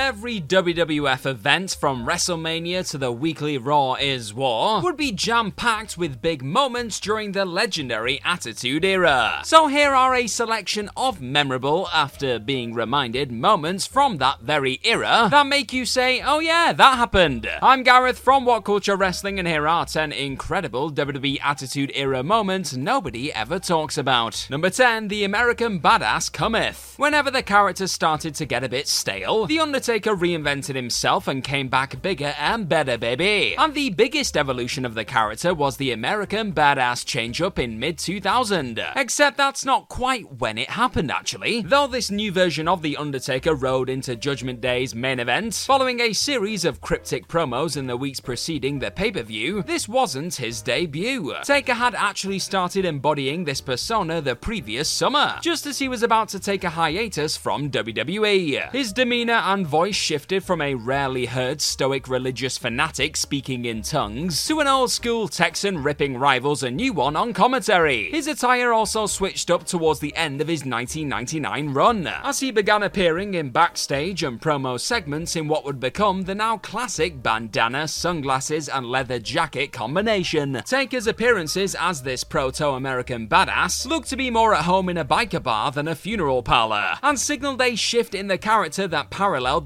Every WWF event from WrestleMania to the weekly Raw is War would be jam packed with big moments during the legendary Attitude Era. So here are a selection of memorable, after being reminded, moments from that very era that make you say, oh yeah, that happened. I'm Gareth from What Culture Wrestling, and here are 10 incredible WWE Attitude Era moments nobody ever talks about. Number 10, The American Badass Cometh. Whenever the character started to get a bit stale, The Undertaker Undertaker reinvented himself and came back bigger and better, baby. And the biggest evolution of the character was the American Badass change up in mid 2000. Except that's not quite when it happened, actually. Though this new version of The Undertaker rode into Judgment Day's main event, following a series of cryptic promos in the weeks preceding the pay per view, this wasn't his debut. Taker had actually started embodying this persona the previous summer, just as he was about to take a hiatus from WWE. His demeanor and voice shifted from a rarely heard stoic religious fanatic speaking in tongues to an old school Texan ripping rivals a new one on commentary. His attire also switched up towards the end of his 1999 run, as he began appearing in backstage and promo segments in what would become the now classic bandana, sunglasses, and leather jacket combination. Taker's appearances as this proto American badass looked to be more at home in a biker bar than a funeral parlor, and signaled a shift in the character that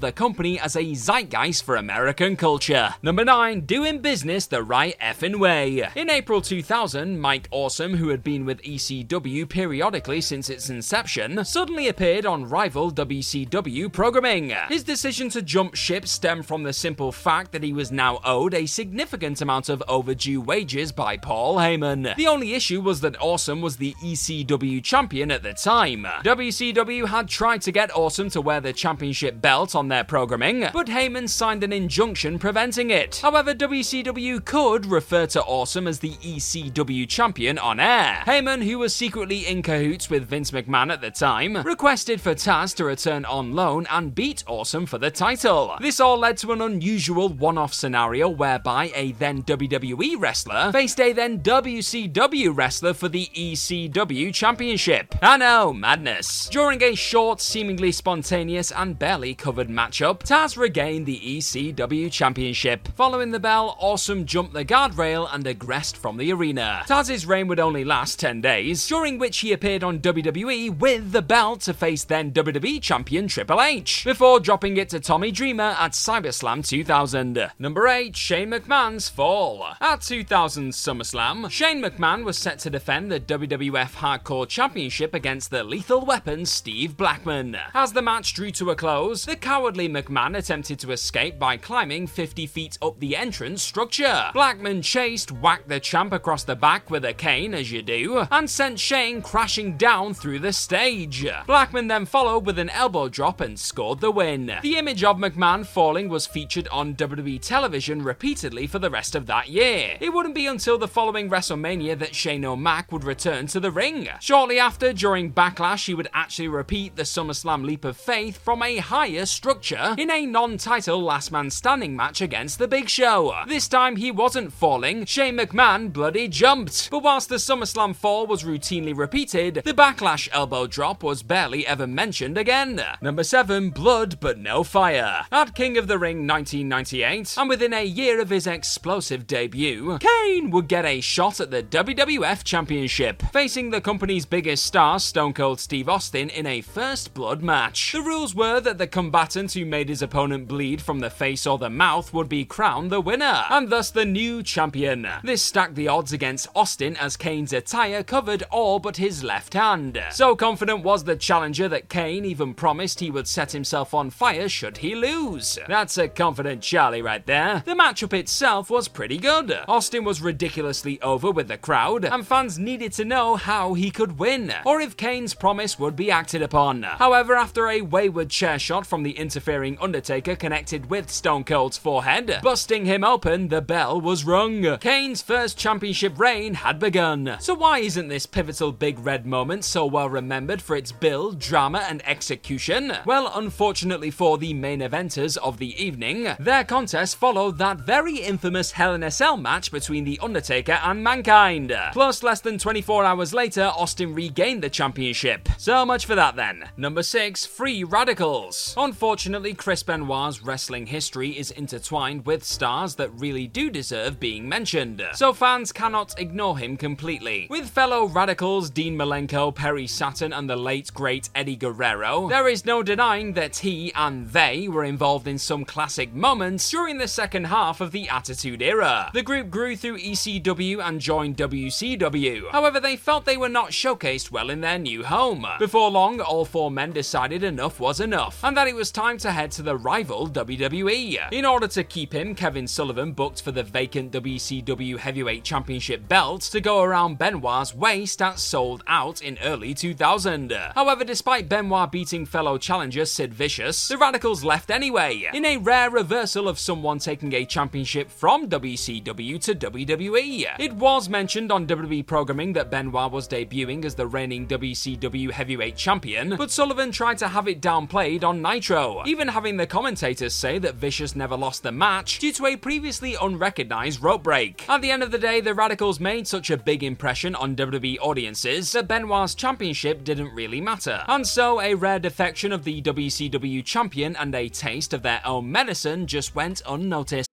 the company as a zeitgeist for American culture. Number 9, doing business the right effing way. In April 2000, Mike Awesome, who had been with ECW periodically since its inception, suddenly appeared on rival WCW programming. His decision to jump ship stemmed from the simple fact that he was now owed a significant amount of overdue wages by Paul Heyman. The only issue was that Awesome was the ECW champion at the time. WCW had tried to get Awesome to wear the championship belt on their programming, but Heyman signed an injunction preventing it. However, WCW could refer to Awesome as the ECW champion on air. Heyman, who was secretly in cahoots with Vince McMahon at the time, requested for Taz to return on loan and beat Awesome for the title. This all led to an unusual one off scenario whereby a then WWE wrestler faced a then WCW wrestler for the ECW championship. I know, oh, madness. During a short, seemingly spontaneous, and barely covered matchup, Taz regained the ECW championship. Following the bell, Awesome jumped the guardrail and aggressed from the arena. Taz's reign would only last 10 days, during which he appeared on WWE with the belt to face then WWE champion Triple H, before dropping it to Tommy Dreamer at CyberSlam 2000. Number 8, Shane McMahon's fall. At 2000 SummerSlam, Shane McMahon was set to defend the WWF Hardcore Championship against the lethal weapon Steve Blackman. As the match drew to a close, the cowardly McMahon attempted to escape by climbing 50 feet up the entrance structure. Blackman chased, whacked the champ across the back with a cane, as you do, and sent Shane crashing down through the stage. Blackman then followed with an elbow drop and scored the win. The image of McMahon falling was featured on WWE television repeatedly for the rest of that year. It wouldn't be until the following WrestleMania that Shane O'Mac would return to the ring. Shortly after, during Backlash, he would actually repeat the SummerSlam leap of faith from a higher structure in a non title last man standing match against The Big Show. This time he wasn't falling, Shane McMahon bloody jumped. But whilst the SummerSlam fall was routinely repeated, the Backlash elbow drop was barely ever mentioned again. Number 7, Blood But No Fire. At King of the Ring 1998, and within a year of his explosive debut, Kane would get a shot at the WWF Championship, facing the company's biggest star, Stone Cold Steve Austin, in a first blood match. The rules were that the combatant who made his opponent bleed from the face or the mouth would be crowned the winner, and thus the new champion. This stacked the odds against Austin as Kane's attire covered all but his left hand. So confident was the challenger that Kane even promised he would set himself on fire should he lose. That's a confident Charlie right there. The matchup itself was pretty good. Austin was ridiculously over with the crowd, and fans needed to know how he could win, or if Kane's promise would be acted upon. However, after a wayward chair shot from the interfering Undertaker connected with Stone Cold's forehead, busting him open, the bell was rung. Kane's first championship reign had begun. So why isn't this pivotal big red moment so well remembered for its build, drama, and execution? Well, unfortunately for the main eventers of the evening, their contest followed that very infamous Hell in a Cell match between The Undertaker and Mankind. Plus, less than 24 hours later, Austin regained the championship. So much for that then. Number 6, Free Radicals. Unfortunately, Chris Benoit's wrestling history is intertwined with stars that really do deserve being mentioned, so fans cannot ignore him completely. With fellow radicals Dean Malenko, Perry Saturn, and the late great Eddie Guerrero, there is no denying that he and they were involved in some classic moments during the second half of the Attitude Era. The group grew through ECW and joined WCW. However, they felt they were not showcased well in their new home. Before long, all four men decided enough was enough, and that it was time to head to the rival WWE. In order to keep him, Kevin Sullivan booked for the vacant WCW Heavyweight Championship belt to go around Benoit's waist at Souled Out in early 2000. However, despite Benoit beating fellow challenger Sid Vicious, the Radicals left anyway, in a rare reversal of someone taking a championship from WCW to WWE. It was mentioned on WWE programming that Benoit was debuting as the reigning WCW Heavyweight Champion, but Sullivan tried to have it downplayed on Nitro, even having the commentators say that Vicious never lost the match due to a previously unrecognized rope break. At the end of the day, the Radicals made such a big impression on WWE audiences that Benoit's championship didn't really matter. And so, a rare defection of the WCW champion and a taste of their own medicine just went unnoticed.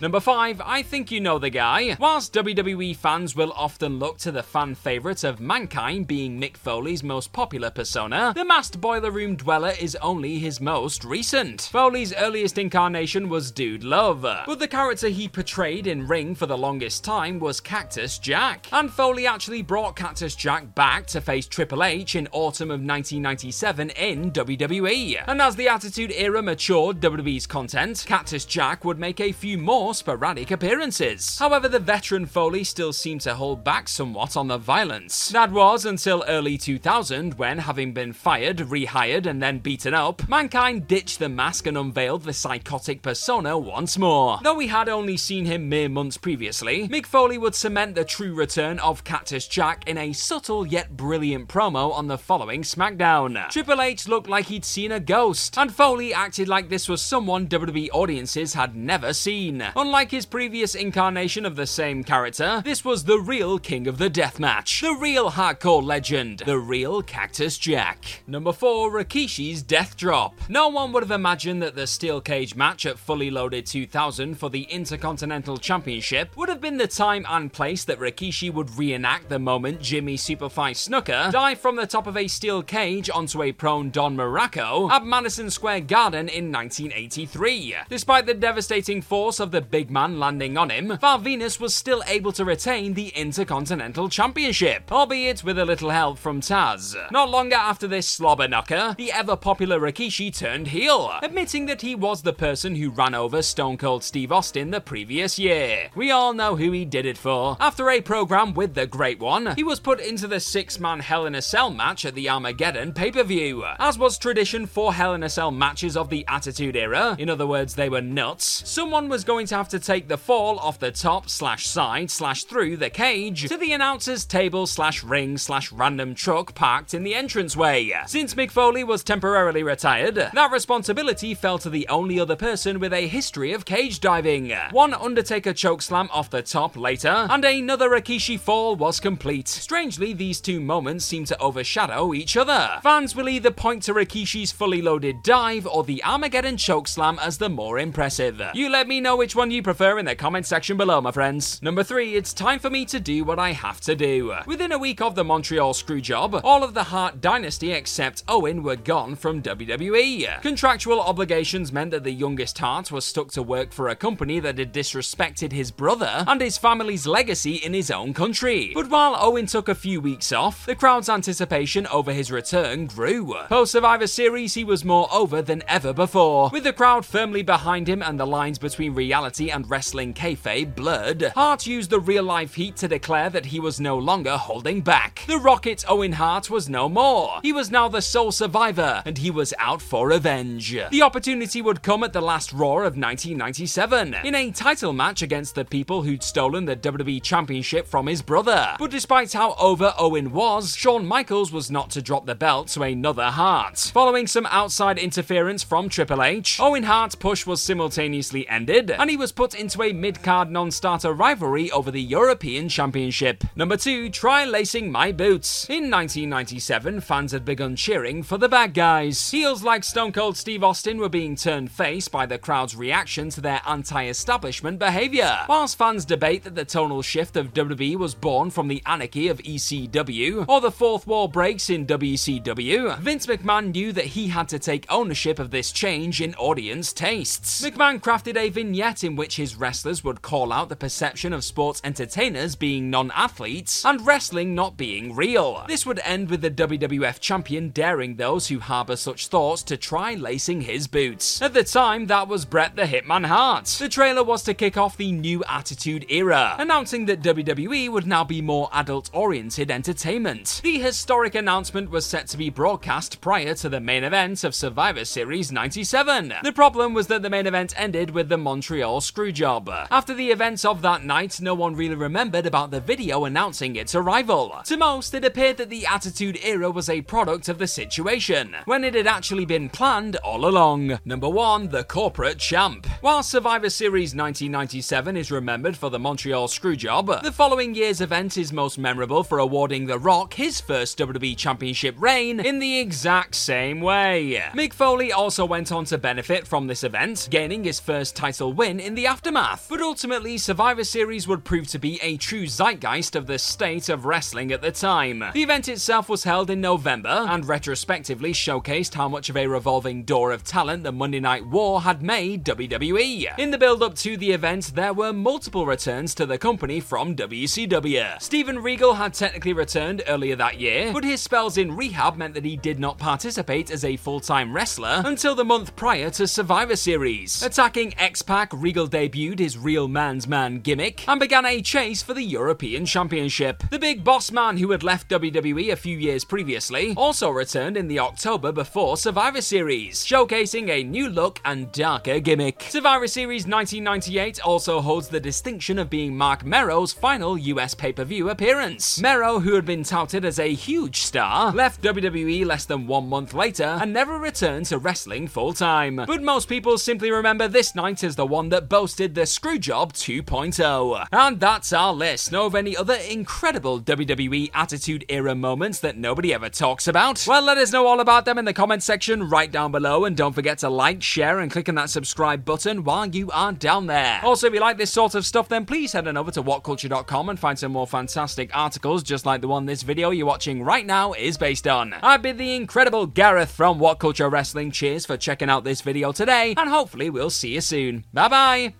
Number 5, I Think You Know the Guy. Whilst WWE fans will often look to the fan favourite of Mankind being Mick Foley's most popular persona, the masked boiler room dweller is only his most recent. Foley's earliest incarnation was Dude Love, but the character he portrayed in Ring for the longest time was Cactus Jack. And Foley actually brought Cactus Jack back to face Triple H in autumn of 1997 in WWE. And as the Attitude Era matured WWE's content, Cactus Jack would make a few more sporadic appearances. However, the veteran Foley still seemed to hold back somewhat on the violence. That was until early 2000 when, having been fired, rehired, and then beaten up, Mankind ditched the mask and unveiled the psychotic persona once more. Though we had only seen him mere months previously, Mick Foley would cement the true return of Cactus Jack in a subtle yet brilliant promo on the following SmackDown. Triple H looked like he'd seen a ghost, and Foley acted like this was someone WWE audiences had never seen. Unlike his previous incarnation of the same character, this was the real King of the Deathmatch, the real hardcore legend, the real Cactus Jack. Number 4, Rikishi's Death Drop. No one would have imagined that the steel cage match at Fully Loaded 2000 for the Intercontinental Championship would have been the time and place that Rikishi would reenact the moment Jimmy Superfly Snuka dived from the top of a steel cage onto a prone Don Muraco at Madison Square Garden in 1983. Despite the devastating force of the big man landing on him, Val Venis was still able to retain the Intercontinental Championship, albeit with a little help from Taz. Not longer after this slobber knocker, the ever popular Rikishi turned heel, admitting that he was the person who ran over Stone Cold Steve Austin the previous year. We all know who he did it for. After a program with the Great One, he was put into the six man Hell in a Cell match at the Armageddon pay per view. As was tradition for Hell in a Cell matches of the Attitude Era, in other words, they were nuts, someone was going to have to take the fall off the top slash side slash through the cage to the announcer's table slash ring slash random truck parked in the entranceway. Since Mick Foley was temporarily retired, that responsibility fell to the only other person with a history of cage diving. One Undertaker chokeslam off the top later, and another Rikishi fall was complete. Strangely, these two moments seem to overshadow each other. Fans will either point to Rikishi's fully loaded dive or the Armageddon chokeslam as the more impressive. You let me know which one you prefer in the comment section below, my friends. Number 3, it's time for me to do what I have to do. Within a week of the Montreal Screwjob, all of the Hart dynasty except Owen were gone from WWE. Contractual obligations meant that the youngest Hart was stuck to work for a company that had disrespected his brother and his family's legacy in his own country. But while Owen took a few weeks off, the crowd's anticipation over his return grew. Post Survivor Series, he was more over than ever before. With the crowd firmly behind him and the lines between reality and wrestling kayfabe blurred, Hart used the real life heat to declare that he was no longer holding back. The Rocket Owen Hart was no more. He was now the sole survivor, and he was out for revenge. The opportunity would come at the last Raw of 1997 in a title match against the people who'd stolen the WWE Championship from his brother. But despite how over Owen was, Shawn Michaels was not to drop the belt to another Hart. Following some outside interference from Triple H, Owen Hart's push was simultaneously ended, and he was put into a mid card non starter rivalry over the European Championship. Number 2, try lacing my boots. In 1997, fans had begun cheering for the bad guys. Heels like Stone Cold Steve Austin were being turned face by the crowd's reaction to their anti establishment behavior. Whilst fans debate that the tonal shift of WWE was born from the anarchy of ECW or the fourth wall breaks in WCW, Vince McMahon knew that he had to take ownership of this change in audience tastes. McMahon crafted a vignette in which his wrestlers would call out the perception of sports entertainers being non athletes and wrestling not being real. This would end with the WWF champion daring those who harbour such thoughts to try lacing his boots. At the time, that was Bret the Hitman Hart. The trailer was to kick off the new Attitude Era, announcing that WWE would now be more adult oriented entertainment. The historic announcement was set to be broadcast prior to the main event of Survivor Series 97. The problem was that the main event ended with the Montreal Screwjob. After the events of that night, no one really remembered about the video announcing its arrival. To most, it appeared that the Attitude Era was a product of the situation, when it had actually been planned all along. Number 1, the Corporate Champ. While Survivor Series 1997 is remembered for the Montreal Screwjob, the following year's event is most memorable for awarding The Rock his first WWE Championship reign in the exact same way. Mick Foley also went on to benefit from this event, gaining his first title win in the aftermath. But ultimately, Survivor Series would prove to be a true zeitgeist of the state of wrestling at the time. The event itself was held in November and retrospectively showcased how much of a revolving door of talent the Monday Night War had made WWE. In the build up to the event, there were multiple returns to the company from WCW. Steven Regal had technically returned earlier that year, but his spells in rehab meant that he did not participate as a full time wrestler until the month prior to Survivor Series, attacking X Pac Regal debuted his Real Man's Man gimmick and began a chase for the European Championship. The big boss man who had left WWE a few years previously also returned in the October before Survivor Series, showcasing a new look and darker gimmick. Survivor Series 1998 also holds the distinction of being Marc Mero's final US pay per view appearance. Mero, who had been touted as a huge star, left WWE less than one month later and never returned to wrestling full time. But most people simply remember this night as the one that boasted the Screwjob 2.0. And that's our list. Know of any other incredible WWE Attitude Era moments that nobody ever talks about? Well, let us know all about them in the comment section right down below, and don't forget to like, share, and click on that subscribe button while you are down there. Also, if you like this sort of stuff, then please head on over to whatculture.com and find some more fantastic articles just like the one this video you're watching right now is based on. I've been the incredible Gareth from What Culture Wrestling. Cheers for checking out this video today, and hopefully we'll see you soon. Bye bye.